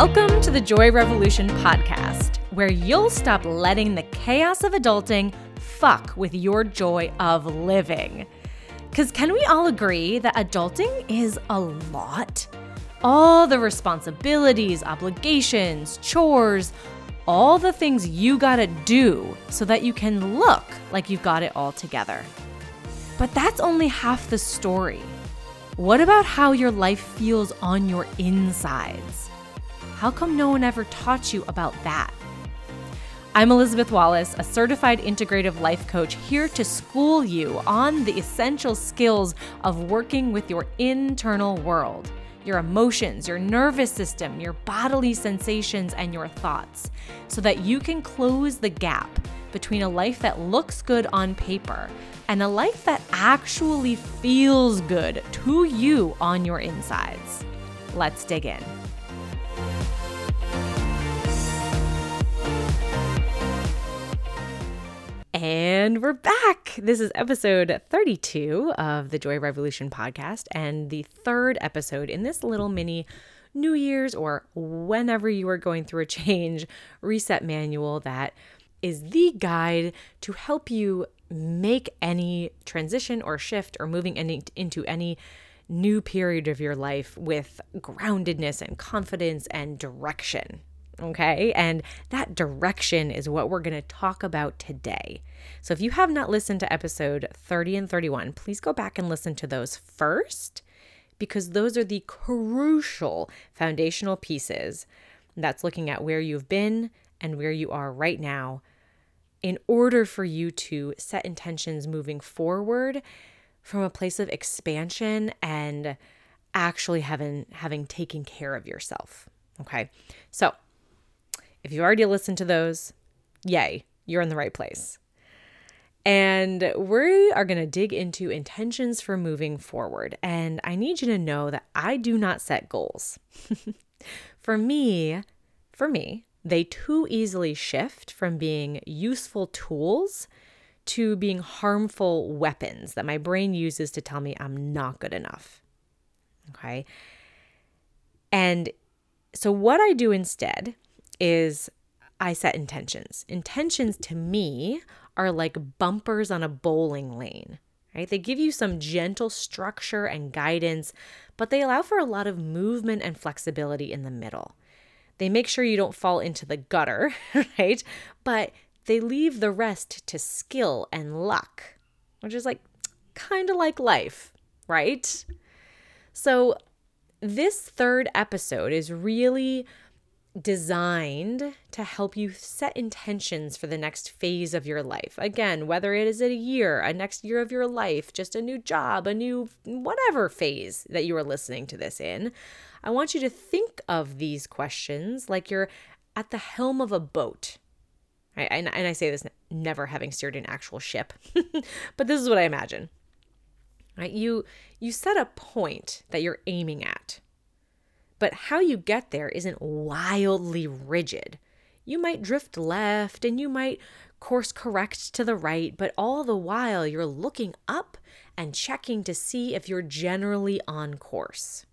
Welcome to the Joy Revolution podcast, where you'll stop letting the chaos of adulting fuck with your joy of living. Because can we all agree that adulting is a lot? All the responsibilities, obligations, chores, all the things you gotta do so that you can look like you've got it all together. But that's only half the story. What about how your life feels on your insides? How come no one ever taught you about that? I'm Elizabeth Wallace, a certified integrative life coach, here to school you on the essential skills of working with your internal world your emotions, your nervous system, your bodily sensations, and your thoughts, so that you can close the gap between a life that looks good on paper and a life that actually feels good to you on your insides. Let's dig in. And we're back. This is episode 32 of the Joy Revolution podcast, and the third episode in this little mini New Year's or whenever you are going through a change reset manual that is the guide to help you make any transition or shift or moving any, into any new period of your life with groundedness and confidence and direction. Okay. And that direction is what we're going to talk about today. So if you have not listened to episode 30 and 31, please go back and listen to those first because those are the crucial foundational pieces that's looking at where you've been and where you are right now in order for you to set intentions moving forward from a place of expansion and actually having having taken care of yourself. Okay. So, if you already listened to those, yay, you're in the right place. And we are going to dig into intentions for moving forward. And I need you to know that I do not set goals. for me, for me, they too easily shift from being useful tools to being harmful weapons that my brain uses to tell me I'm not good enough. Okay. And so, what I do instead is I set intentions. Intentions to me are like bumpers on a bowling lane, right? They give you some gentle structure and guidance, but they allow for a lot of movement and flexibility in the middle. They make sure you don't fall into the gutter, right? But they leave the rest to skill and luck, which is like kind of like life, right? So, this third episode is really designed to help you set intentions for the next phase of your life. Again, whether it is a year, a next year of your life, just a new job, a new whatever phase that you are listening to this in, I want you to think of these questions like you're at the helm of a boat. Right? And, and I say this never having steered an actual ship, but this is what I imagine. Right? You you set a point that you're aiming at but how you get there isn't wildly rigid. You might drift left and you might course correct to the right, but all the while you're looking up and checking to see if you're generally on course.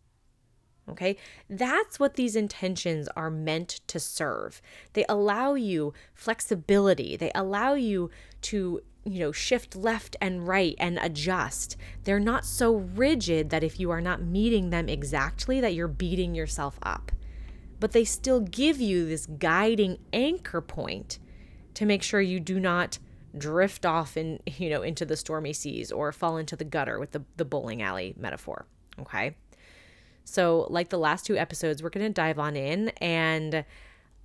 Okay, that's what these intentions are meant to serve. They allow you flexibility, they allow you to you know, shift left and right and adjust. They're not so rigid that if you are not meeting them exactly that you're beating yourself up. But they still give you this guiding anchor point to make sure you do not drift off in, you know, into the stormy seas or fall into the gutter with the, the bowling alley metaphor. Okay. So, like the last two episodes, we're going to dive on in. And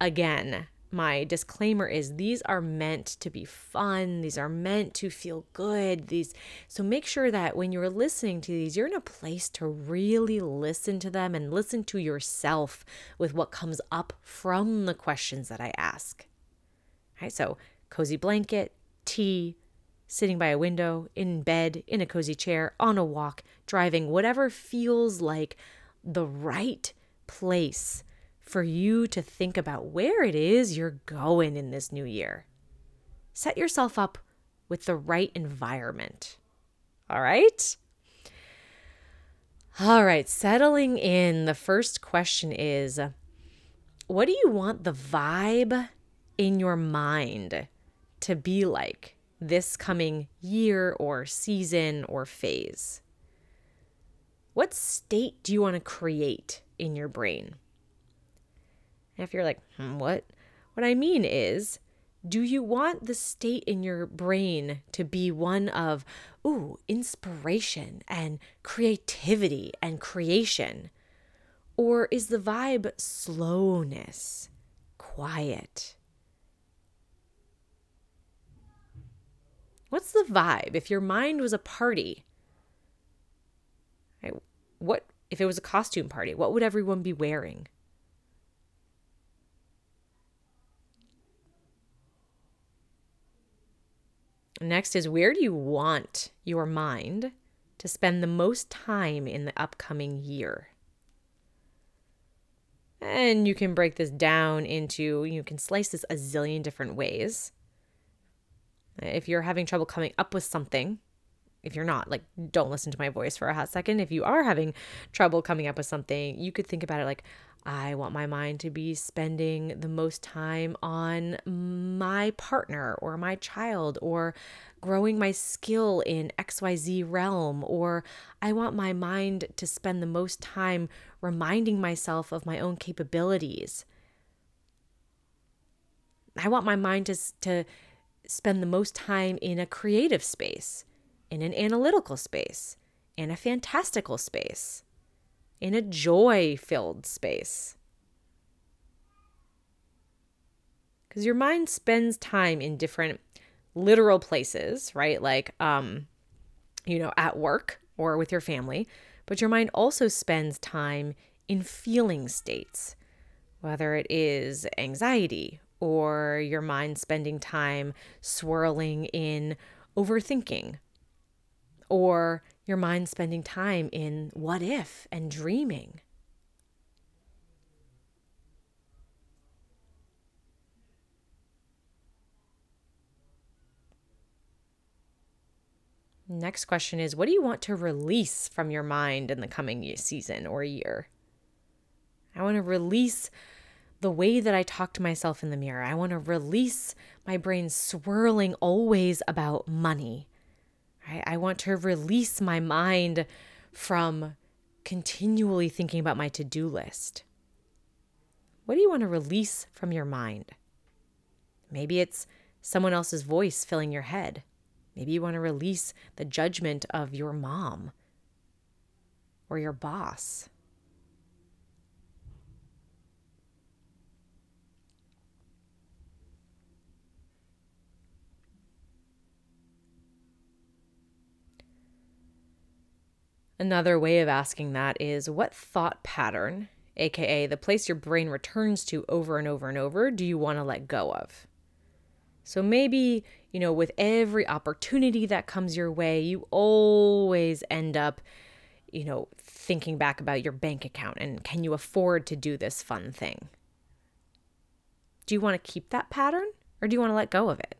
again, my disclaimer is these are meant to be fun. These are meant to feel good. These so make sure that when you're listening to these you're in a place to really listen to them and listen to yourself with what comes up from the questions that i ask. All right so cozy blanket tea sitting by a window in bed in a cozy chair on a walk driving whatever feels like the right place for you to think about where it is you're going in this new year. Set yourself up with the right environment. All right? All right, settling in. The first question is what do you want the vibe in your mind to be like this coming year or season or phase? What state do you want to create in your brain? If you're like, hmm, what? What I mean is, do you want the state in your brain to be one of, ooh, inspiration and creativity and creation? Or is the vibe slowness, quiet? What's the vibe? If your mind was a party, what if it was a costume party? What would everyone be wearing? Next is where do you want your mind to spend the most time in the upcoming year? And you can break this down into, you can slice this a zillion different ways. If you're having trouble coming up with something, if you're not, like, don't listen to my voice for a hot second. If you are having trouble coming up with something, you could think about it like, I want my mind to be spending the most time on my partner or my child or growing my skill in XYZ realm, or I want my mind to spend the most time reminding myself of my own capabilities. I want my mind to, to spend the most time in a creative space, in an analytical space, in a fantastical space in a joy filled space. Because your mind spends time in different literal places, right? Like, um, you know, at work or with your family, but your mind also spends time in feeling states, whether it is anxiety or your mind spending time swirling in overthinking or your mind spending time in what if and dreaming. Next question is What do you want to release from your mind in the coming season or year? I want to release the way that I talk to myself in the mirror. I want to release my brain swirling always about money Right? I want to release my mind from continually thinking about my to do list. What do you want to release from your mind? Maybe it's someone else's voice filling your head. Maybe you want to release the judgment of your mom or your boss. Another way of asking that is what thought pattern, aka the place your brain returns to over and over and over, do you want to let go of? So maybe, you know, with every opportunity that comes your way, you always end up, you know, thinking back about your bank account and can you afford to do this fun thing? Do you want to keep that pattern or do you want to let go of it?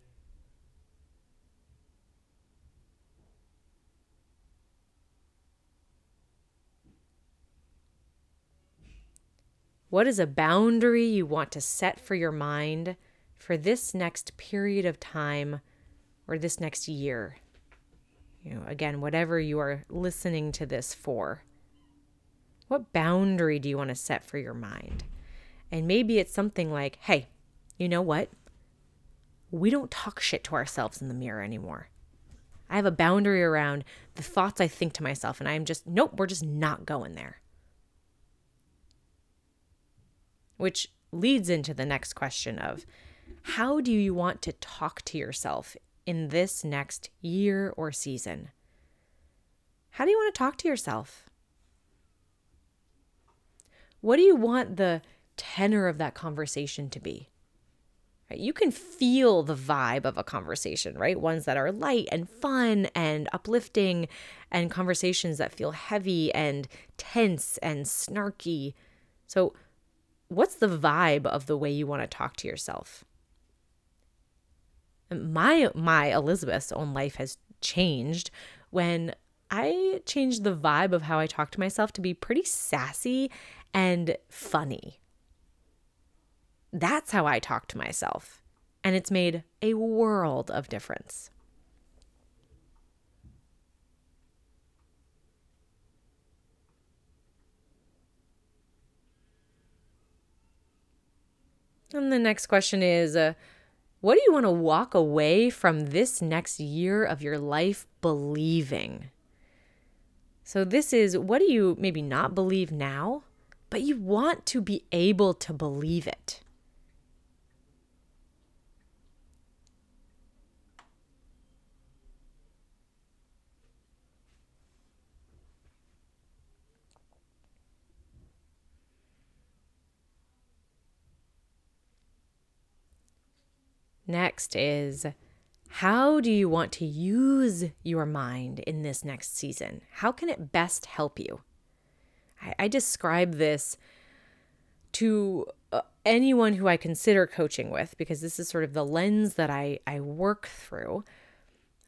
What is a boundary you want to set for your mind for this next period of time or this next year? You know, again, whatever you are listening to this for. What boundary do you want to set for your mind? And maybe it's something like, hey, you know what? We don't talk shit to ourselves in the mirror anymore. I have a boundary around the thoughts I think to myself, and I'm just, nope, we're just not going there. Which leads into the next question of how do you want to talk to yourself in this next year or season? How do you want to talk to yourself? What do you want the tenor of that conversation to be? You can feel the vibe of a conversation, right? Ones that are light and fun and uplifting, and conversations that feel heavy and tense and snarky. So, what's the vibe of the way you want to talk to yourself? My my Elizabeth's own life has changed when I changed the vibe of how I talk to myself to be pretty sassy and funny. that's how I talk to myself. And it's made a world of difference. And the next question is uh, What do you want to walk away from this next year of your life believing? So, this is what do you maybe not believe now, but you want to be able to believe it? Next is how do you want to use your mind in this next season? How can it best help you? I, I describe this to uh, anyone who I consider coaching with because this is sort of the lens that I, I work through.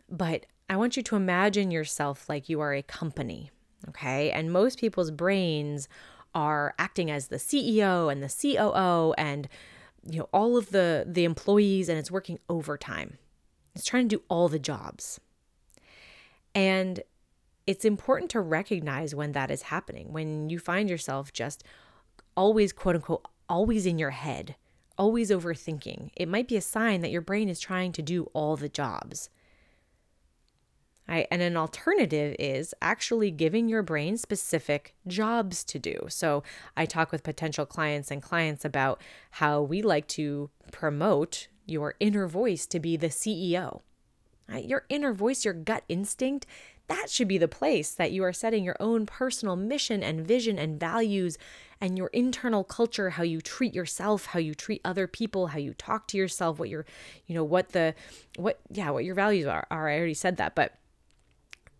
But I want you to imagine yourself like you are a company, okay? And most people's brains are acting as the CEO and the COO and you know all of the the employees and it's working overtime. It's trying to do all the jobs. And it's important to recognize when that is happening when you find yourself just always quote unquote always in your head always overthinking. It might be a sign that your brain is trying to do all the jobs And an alternative is actually giving your brain specific jobs to do. So I talk with potential clients and clients about how we like to promote your inner voice to be the CEO. Right? Your inner voice, your gut instinct, that should be the place that you are setting your own personal mission and vision and values and your internal culture, how you treat yourself, how you treat other people, how you talk to yourself, what your, you know, what the, what, yeah, what your values are. are I already said that, but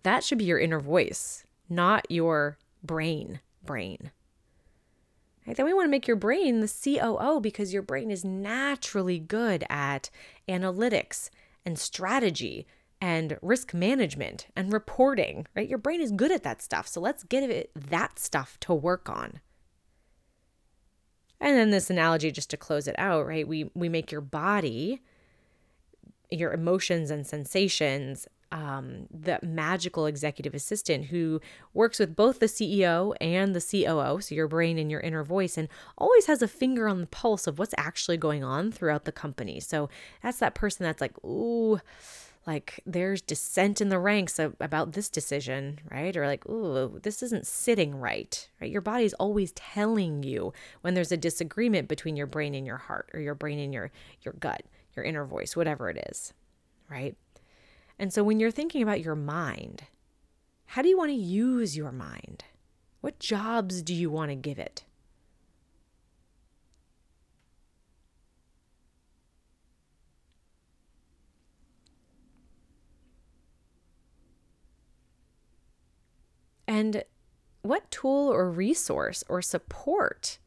that should be your inner voice, not your brain brain. Right? Then we want to make your brain the COO because your brain is naturally good at analytics and strategy and risk management and reporting, right? Your brain is good at that stuff. So let's give it that stuff to work on. And then this analogy just to close it out, right? We we make your body your emotions and sensations um, the magical executive assistant who works with both the CEO and the COO, so your brain and your inner voice, and always has a finger on the pulse of what's actually going on throughout the company. So that's that person that's like, ooh, like there's dissent in the ranks of, about this decision, right? Or like, ooh, this isn't sitting right, right? Your body's always telling you when there's a disagreement between your brain and your heart, or your brain and your your gut, your inner voice, whatever it is, right? And so when you're thinking about your mind, how do you want to use your mind? What jobs do you want to give it? And what tool or resource or support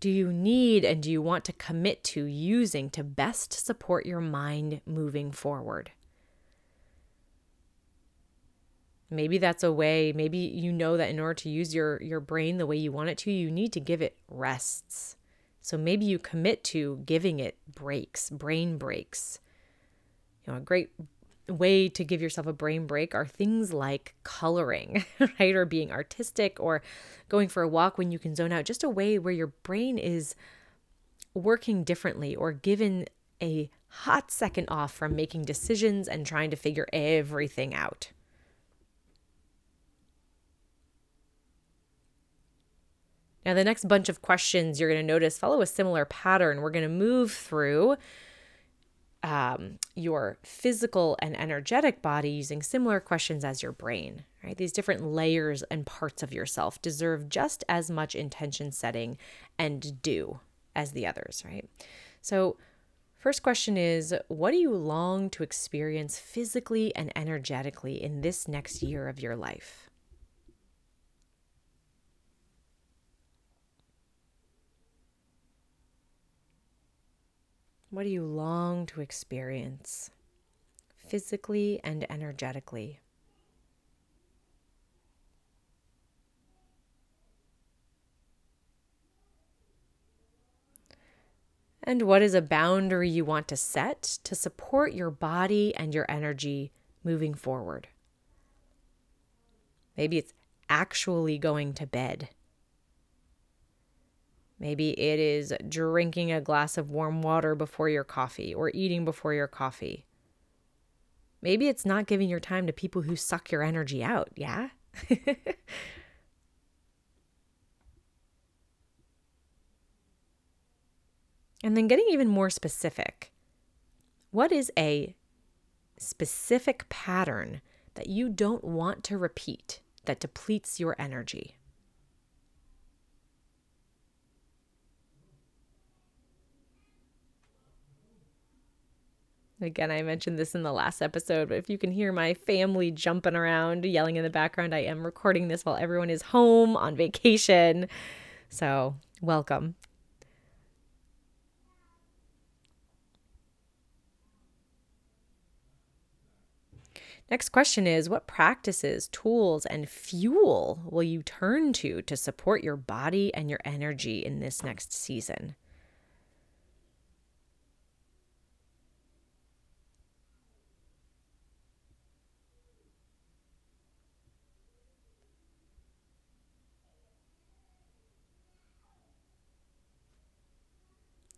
do you need and do you want to commit to using to best support your mind moving forward? Maybe that's a way maybe you know that in order to use your your brain the way you want it to you need to give it rests. So maybe you commit to giving it breaks brain breaks. You know a great way to give yourself a brain break are things like coloring right or being artistic or going for a walk when you can zone out. Just a way where your brain is working differently or given a hot second off from making decisions and trying to figure everything out Now, the next bunch of questions you're going to notice follow a similar pattern. We're going to move through um, your physical and energetic body using similar questions as your brain, right? These different layers and parts of yourself deserve just as much intention setting and do as the others, right? So, first question is What do you long to experience physically and energetically in this next year of your life? What do you long to experience physically and energetically? And what is a boundary you want to set to support your body and your energy moving forward? Maybe it's actually going to bed. Maybe it is drinking a glass of warm water before your coffee or eating before your coffee. Maybe it's not giving your time to people who suck your energy out, yeah? and then getting even more specific. What is a specific pattern that you don't want to repeat that depletes your energy? Again, I mentioned this in the last episode, but if you can hear my family jumping around, yelling in the background, I am recording this while everyone is home on vacation. So, welcome. Next question is What practices, tools, and fuel will you turn to to support your body and your energy in this next season?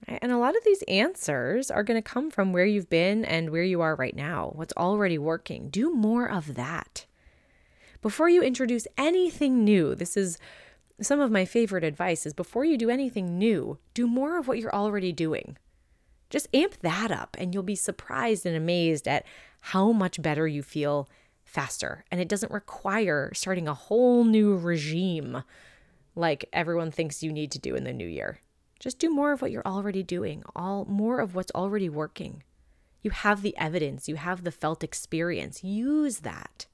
And a lot of these answers are going to come from where you've been and where you are right now, what's already working. Do more of that. Before you introduce anything new, this is some of my favorite advice is before you do anything new, do more of what you're already doing. Just amp that up and you'll be surprised and amazed at how much better you feel faster. And it doesn't require starting a whole new regime like everyone thinks you need to do in the new year. Just do more of what you're already doing, all more of what's already working. You have the evidence, you have the felt experience. Use that.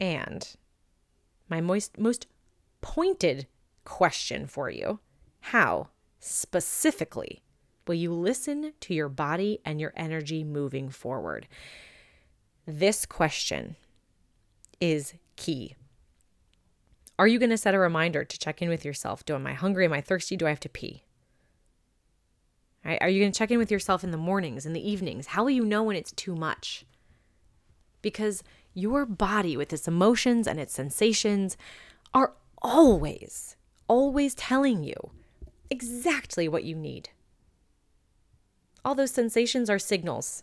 And my most most pointed question for you, how specifically will you listen to your body and your energy moving forward? This question is key. Are you going to set a reminder to check in with yourself? Do am I hungry? Am I thirsty? Do I have to pee? Right? Are you going to check in with yourself in the mornings, in the evenings? How will you know when it's too much? Because your body, with its emotions and its sensations, are always, always telling you exactly what you need. All those sensations are signals,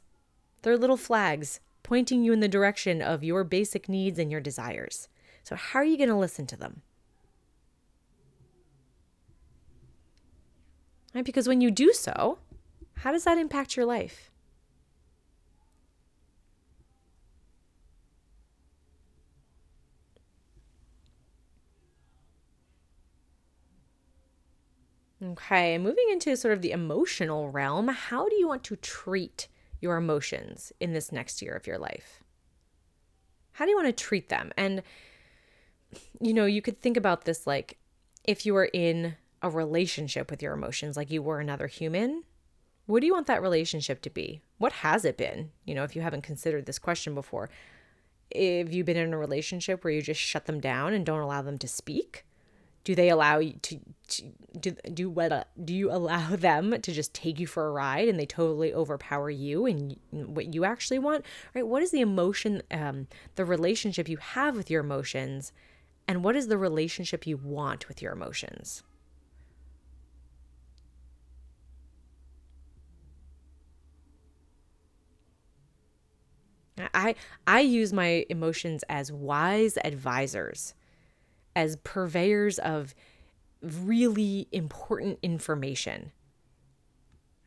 they're little flags pointing you in the direction of your basic needs and your desires. So, how are you going to listen to them? Right? Because when you do so, how does that impact your life? Okay, moving into sort of the emotional realm, how do you want to treat your emotions in this next year of your life? How do you want to treat them? And, you know, you could think about this like if you were in a relationship with your emotions, like you were another human, what do you want that relationship to be? What has it been? You know, if you haven't considered this question before, have you been in a relationship where you just shut them down and don't allow them to speak? Do they allow you to, to do do what uh, do you allow them to just take you for a ride and they totally overpower you and what you actually want? Right? What is the emotion um, the relationship you have with your emotions? And what is the relationship you want with your emotions? I I use my emotions as wise advisors as purveyors of really important information.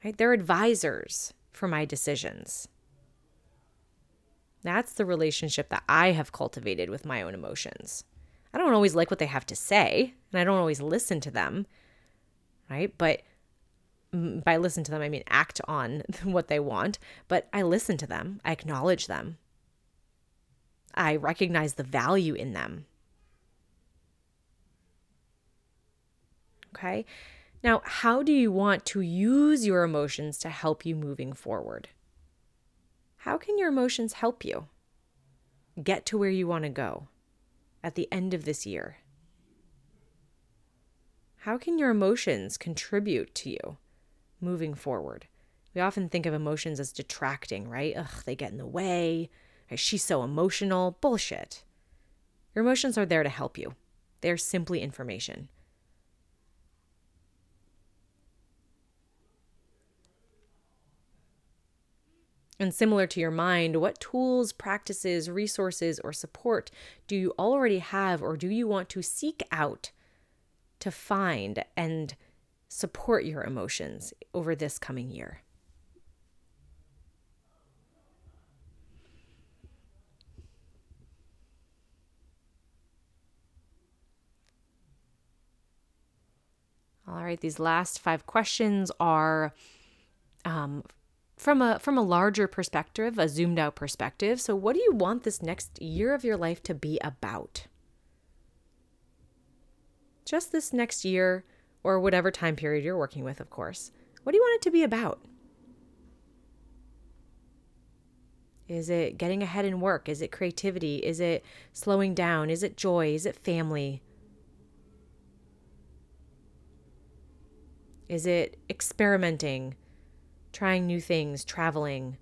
Right? They're advisors for my decisions. That's the relationship that I have cultivated with my own emotions. I don't always like what they have to say, and I don't always listen to them, right? But by listen to them, I mean act on what they want, but I listen to them, I acknowledge them, I recognize the value in them. Okay. Now, how do you want to use your emotions to help you moving forward? How can your emotions help you get to where you want to go? at the end of this year? How can your emotions contribute to you moving forward? We often think of emotions as detracting, right? Ugh, they get in the way. She's so emotional. Bullshit. Your emotions are there to help you, they're simply information. And similar to your mind, what tools, practices, resources, or support do you already have or do you want to seek out to find and support your emotions over this coming year? All right, these last five questions are um, from a from a larger perspective, a zoomed out perspective. So, what do you want this next year of your life to be about? Just this next year, or whatever time period you're working with, of course. What do you want it to be about? Is it getting ahead in work? Is it creativity? Is it slowing down? Is it joy? Is it family? Is it experimenting, trying new things, traveling?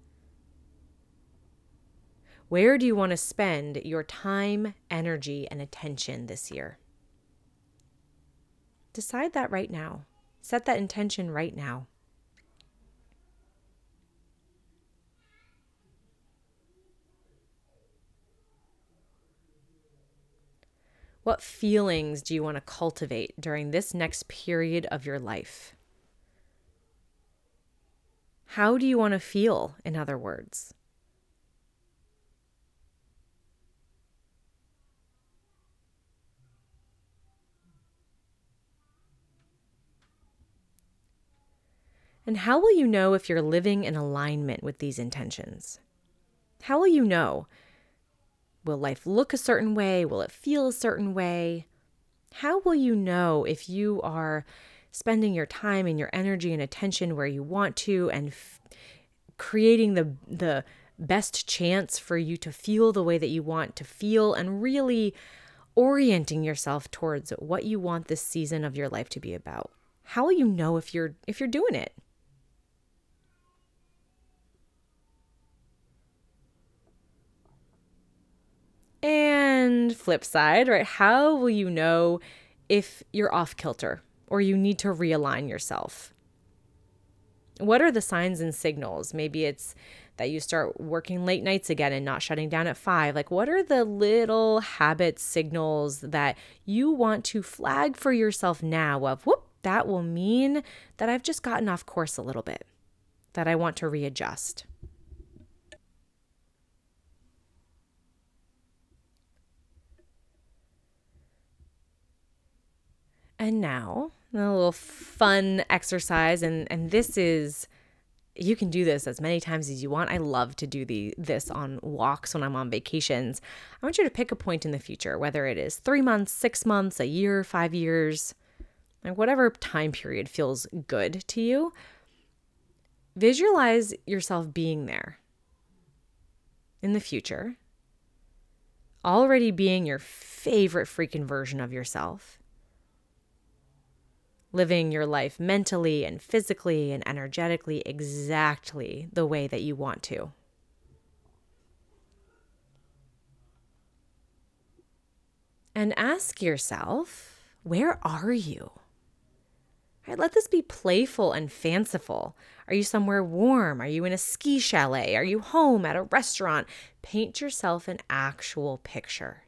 Where do you want to spend your time, energy, and attention this year? Decide that right now. Set that intention right now. What feelings do you want to cultivate during this next period of your life? How do you want to feel, in other words? And how will you know if you're living in alignment with these intentions? How will you know? Will life look a certain way? Will it feel a certain way? How will you know if you are spending your time and your energy and attention where you want to and f- creating the the best chance for you to feel the way that you want to feel and really orienting yourself towards what you want this season of your life to be about? How will you know if you're if you're doing it? And flip side, right? How will you know if you're off kilter or you need to realign yourself? What are the signs and signals? Maybe it's that you start working late nights again and not shutting down at five. Like, what are the little habit signals that you want to flag for yourself now of whoop, that will mean that I've just gotten off course a little bit, that I want to readjust? And now, a little fun exercise and and this is you can do this as many times as you want. I love to do the this on walks when I'm on vacations. I want you to pick a point in the future, whether it is 3 months, 6 months, a year, 5 years, like whatever time period feels good to you. Visualize yourself being there in the future, already being your favorite freaking version of yourself living your life mentally and physically and energetically exactly the way that you want to. And ask yourself, where are you? Right, let this be playful and fanciful. Are you somewhere warm? Are you in a ski chalet? Are you home at a restaurant? Paint yourself an actual picture.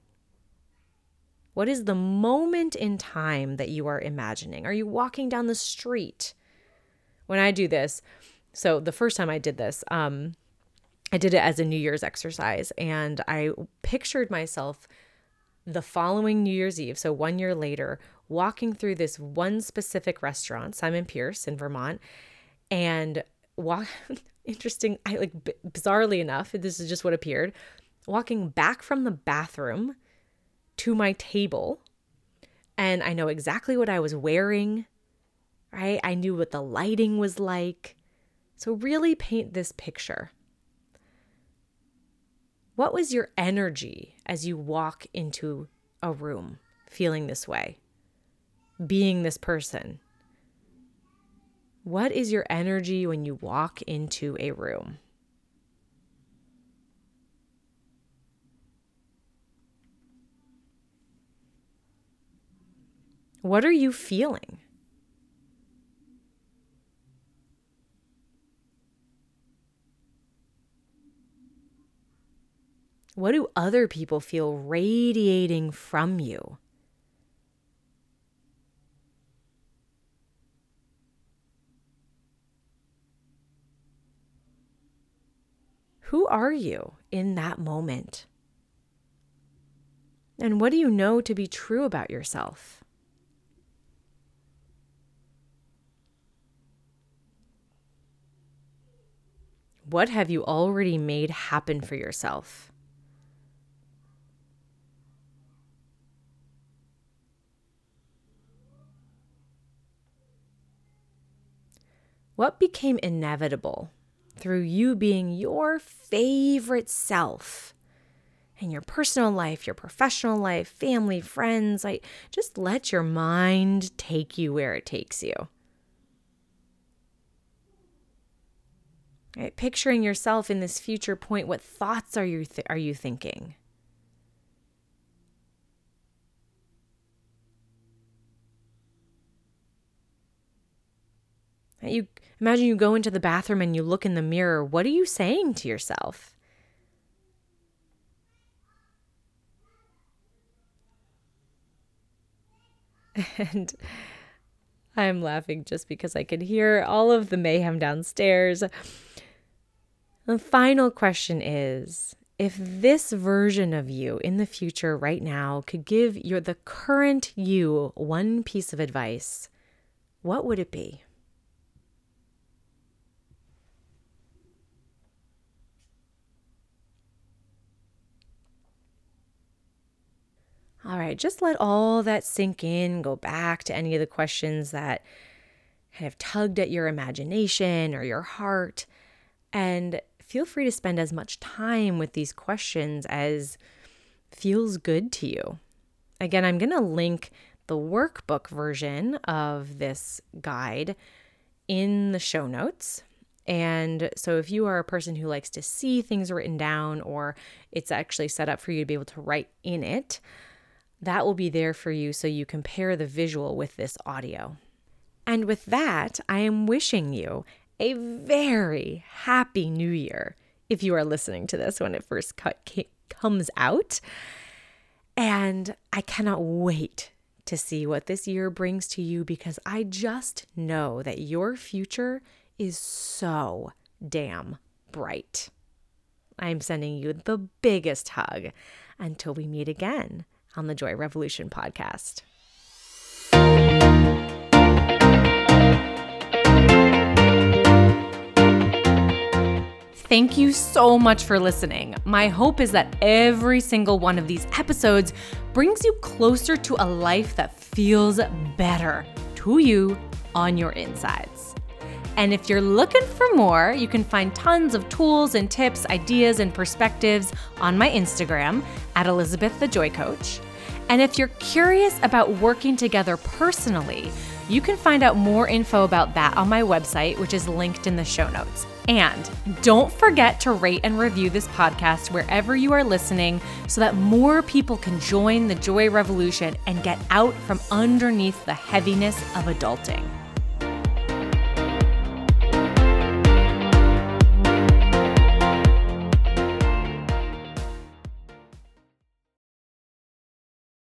What is the moment in time that you are imagining? Are you walking down the street? When I do this, so the first time I did this, um, I did it as a New Year's exercise and I pictured myself the following New Year's Eve, so one year later, walking through this one specific restaurant, Simon Pearce in Vermont, and walk. interesting, I like bizarrely enough, this is just what appeared. Walking back from the bathroom to my table and I know exactly what I was wearing, right? I knew what the lighting was like. So, really paint this picture. What was your energy as you walk into a room feeling this way, being this person? What is your energy when you walk into a room? What are you feeling? What do other people feel radiating from you? Who are you in that moment? And what do you know to be true about yourself? What have you already made happen for yourself? What became inevitable through you being your favorite self in your personal life, your professional life, family, friends? Like, just let your mind take you where it takes you. Right? Picturing yourself in this future point, what thoughts are you th- are you thinking? You imagine you go into the bathroom and you look in the mirror. What are you saying to yourself? And I'm laughing just because I could hear all of the mayhem downstairs. The final question is if this version of you in the future right now could give your the current you one piece of advice, what would it be? All right, just let all that sink in. Go back to any of the questions that kind of tugged at your imagination or your heart. And feel free to spend as much time with these questions as feels good to you. Again, I'm going to link the workbook version of this guide in the show notes. And so, if you are a person who likes to see things written down or it's actually set up for you to be able to write in it, that will be there for you so you compare the visual with this audio. And with that, I am wishing you a very happy new year if you are listening to this when it first comes out. And I cannot wait to see what this year brings to you because I just know that your future is so damn bright. I'm sending you the biggest hug until we meet again on the Joy Revolution podcast. Thank you so much for listening. My hope is that every single one of these episodes brings you closer to a life that feels better to you on your insides. And if you're looking for more, you can find tons of tools and tips, ideas, and perspectives on my Instagram at Elizabeth the Joy Coach. And if you're curious about working together personally, you can find out more info about that on my website, which is linked in the show notes. And don't forget to rate and review this podcast wherever you are listening so that more people can join the joy revolution and get out from underneath the heaviness of adulting.